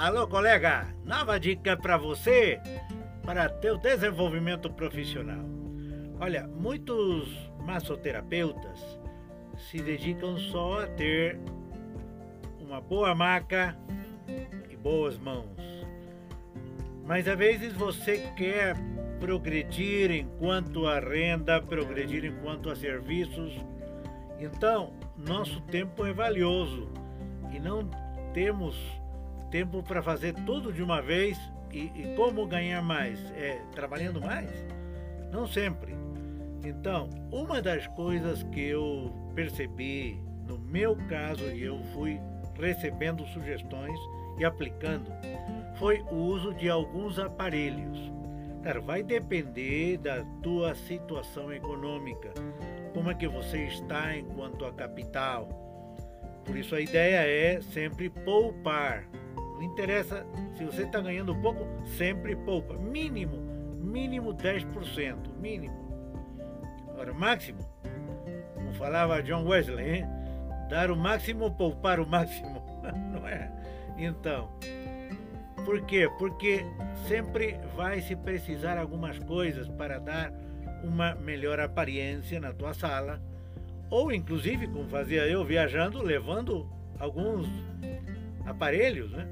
Alô, colega, nova dica para você para teu desenvolvimento profissional. Olha, muitos massoterapeutas se dedicam só a ter uma boa maca e boas mãos. Mas às vezes você quer progredir enquanto a renda, progredir enquanto a serviços. Então, nosso tempo é valioso e não temos tempo para fazer tudo de uma vez. E, e como ganhar mais? É trabalhando mais? Não sempre. Então, uma das coisas que eu percebi no meu caso e eu fui recebendo sugestões e aplicando foi o uso de alguns aparelhos. Cara, vai depender da tua situação econômica, como é que você está enquanto a capital. Por isso a ideia é sempre poupar. Não interessa se você está ganhando pouco, sempre poupa. Mínimo, mínimo 10%, mínimo. Agora, máximo, como falava John Wesley, hein? dar o máximo, poupar o máximo, não é? Então, por quê? Porque sempre vai se precisar algumas coisas para dar uma melhor aparência na tua sala, ou inclusive, como fazia eu viajando, levando alguns aparelhos, né?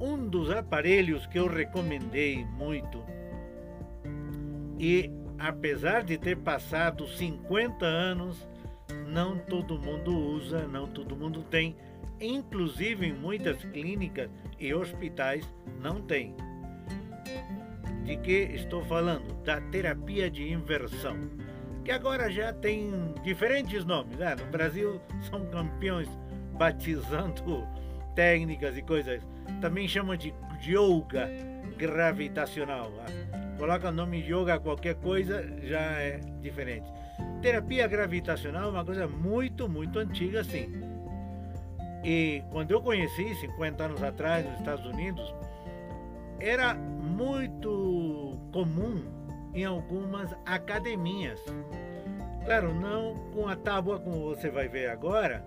Um dos aparelhos que eu recomendei muito e apesar de ter passado 50 anos, não todo mundo usa, não todo mundo tem inclusive em muitas clínicas e hospitais não tem. De que estou falando? Da terapia de inversão, que agora já tem diferentes nomes. Né? No Brasil são campeões batizando técnicas e coisas. Também chamam de yoga gravitacional. Né? Coloca o nome yoga qualquer coisa, já é diferente. Terapia gravitacional é uma coisa muito, muito antiga, sim e quando eu conheci, 50 anos atrás, nos Estados Unidos, era muito comum em algumas academias. Claro, não com a tábua como você vai ver agora,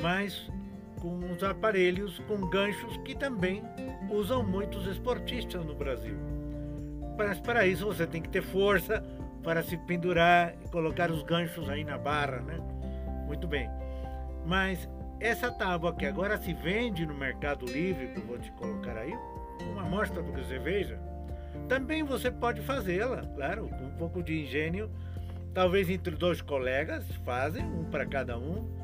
mas com os aparelhos com ganchos que também usam muitos esportistas no Brasil. Mas para isso você tem que ter força para se pendurar e colocar os ganchos aí na barra, né? Muito bem. Mas essa tábua que agora se vende no Mercado Livre, que eu vou te colocar aí, uma amostra para que você veja, também você pode fazê-la, claro, com um pouco de engenho, talvez entre dois colegas, fazem, um para cada um.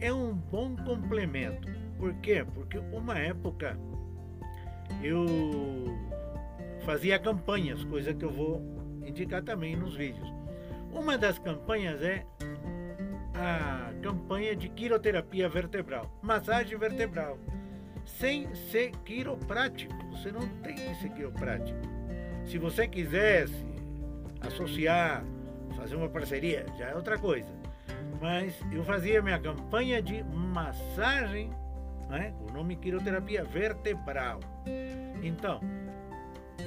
É um bom complemento. Por quê? Porque uma época eu fazia campanhas, coisa que eu vou indicar também nos vídeos. Uma das campanhas é a campanha de quiroterapia vertebral, massagem vertebral, sem ser quiroprático. Você não tem que ser quiroprático. Se você quisesse associar, fazer uma parceria, já é outra coisa. Mas eu fazia minha campanha de massagem, né, o nome quiroterapia vertebral. Então,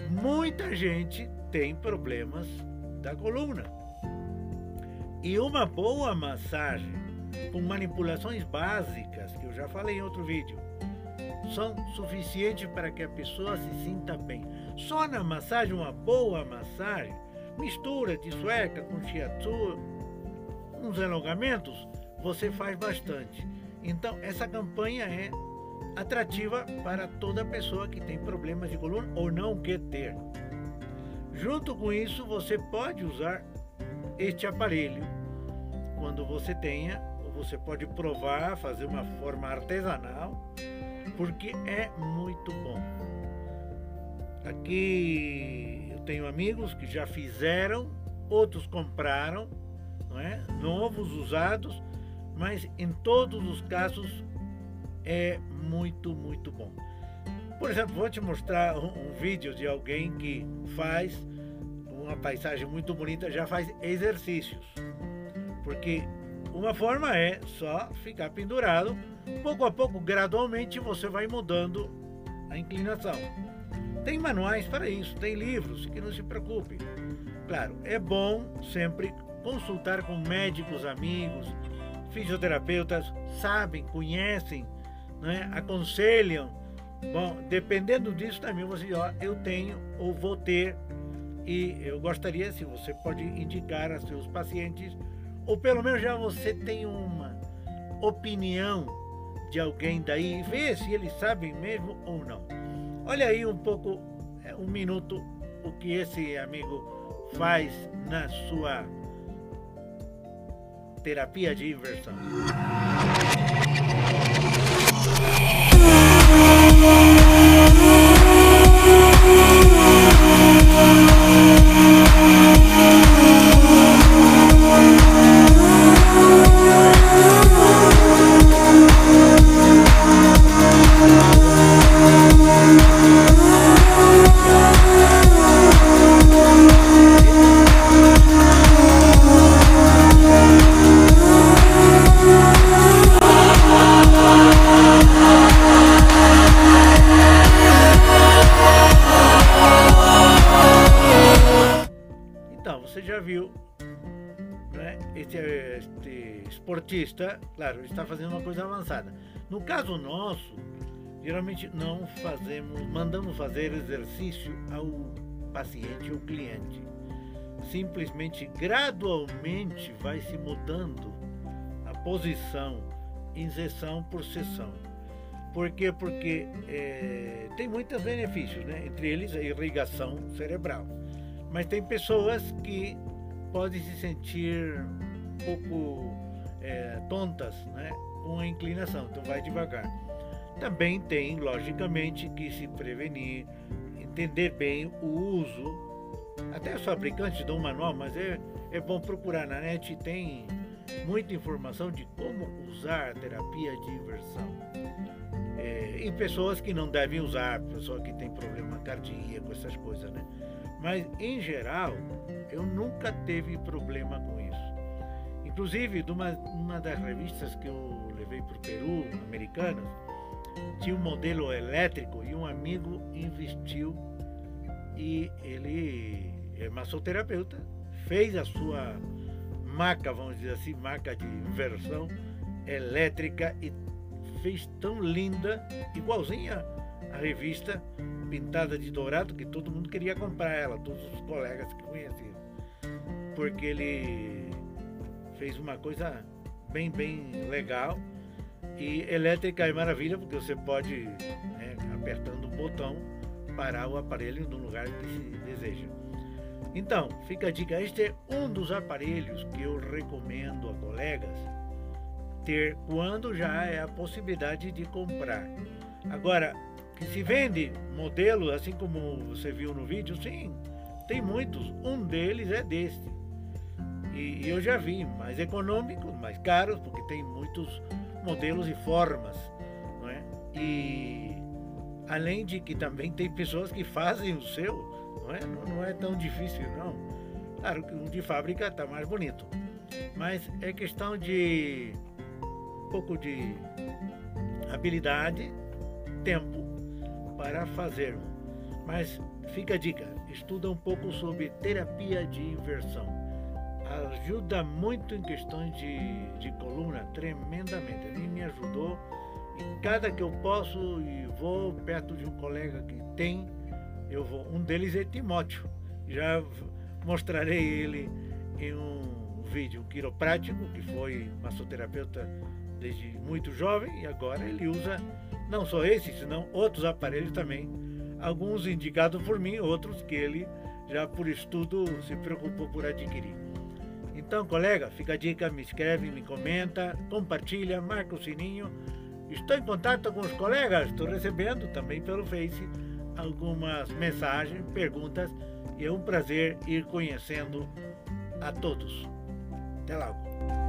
muita gente tem problemas da coluna e uma boa massagem, com manipulações básicas, que eu já falei em outro vídeo, são suficientes para que a pessoa se sinta bem. Só na massagem, uma boa massagem, mistura de sueca com shiatsu, uns alongamentos, você faz bastante. Então, essa campanha é atrativa para toda pessoa que tem problemas de coluna ou não quer ter. Junto com isso, você pode usar este aparelho quando você tenha, você pode provar, fazer uma forma artesanal, porque é muito bom. Aqui eu tenho amigos que já fizeram, outros compraram, não é? novos, usados, mas em todos os casos é muito, muito bom. Por exemplo, vou te mostrar um, um vídeo de alguém que faz uma paisagem muito bonita, já faz exercícios. Porque uma forma é só ficar pendurado, pouco a pouco, gradualmente você vai mudando a inclinação. Tem manuais para isso, tem livros, que não se preocupe. Claro, é bom sempre consultar com médicos, amigos, fisioterapeutas, sabem, conhecem, né, aconselham Bom, dependendo disso também você, ó, eu tenho ou vou ter e eu gostaria se você pode indicar a seus pacientes ou pelo menos já você tem uma opinião de alguém daí, ver se eles sabem mesmo ou não. Olha aí um pouco, é, um minuto, o que esse amigo faz na sua terapia de inversão. Esportista, claro, está fazendo uma coisa avançada. No caso nosso, geralmente não fazemos, mandamos fazer exercício ao paciente ou cliente. Simplesmente, gradualmente, vai se mudando a posição em sessão por sessão. Por quê? Porque é, tem muitos benefícios, né? entre eles a irrigação cerebral. Mas tem pessoas que podem se sentir um pouco é, tontas, né? com a inclinação, então vai devagar. Também tem, logicamente, que se prevenir, entender bem o uso. Até os fabricantes dão um manual, mas é, é bom procurar na net, tem muita informação de como usar a terapia de inversão. É, e pessoas que não devem usar, pessoa que tem problema cardíaco, essas coisas, né? Mas, em geral, eu nunca teve problema com isso. Inclusive, numa uma das revistas que eu levei para o Peru, americanas, tinha um modelo elétrico e um amigo investiu e ele é massoterapeuta, fez a sua maca, vamos dizer assim, maca de inversão elétrica e fez tão linda, igualzinha a revista pintada de dourado, que todo mundo queria comprar ela, todos os colegas que conheciam. Porque ele fez uma coisa bem, bem legal. E elétrica é maravilha porque você pode, né, apertando o botão, parar o aparelho no lugar que se deseja. Então, fica a dica: este é um dos aparelhos que eu recomendo a colegas ter quando já é a possibilidade de comprar. Agora, que se vende modelo, assim como você viu no vídeo, sim, tem muitos. Um deles é deste. E, eu já vi mais econômicos, mais caros, porque tem muitos modelos e formas. Não é? E além de que também tem pessoas que fazem o seu, não é, não, não é tão difícil não. Claro que um de fábrica está mais bonito, mas é questão de um pouco de habilidade, tempo para fazer. Mas fica a dica, estuda um pouco sobre terapia de inversão ajuda muito em questões de, de coluna, tremendamente. Ele me ajudou e cada que eu posso e vou perto de um colega que tem, eu vou. Um deles é Timóteo. Já mostrarei ele em um vídeo quiroprático, que foi massoterapeuta desde muito jovem e agora ele usa não só esse, senão outros aparelhos também. Alguns indicados por mim, outros que ele já por estudo se preocupou por adquirir. Então, colega, fica a dica, me escreve, me comenta, compartilha, marca o sininho. Estou em contato com os colegas, estou recebendo também pelo Face algumas mensagens, perguntas e é um prazer ir conhecendo a todos. Até logo.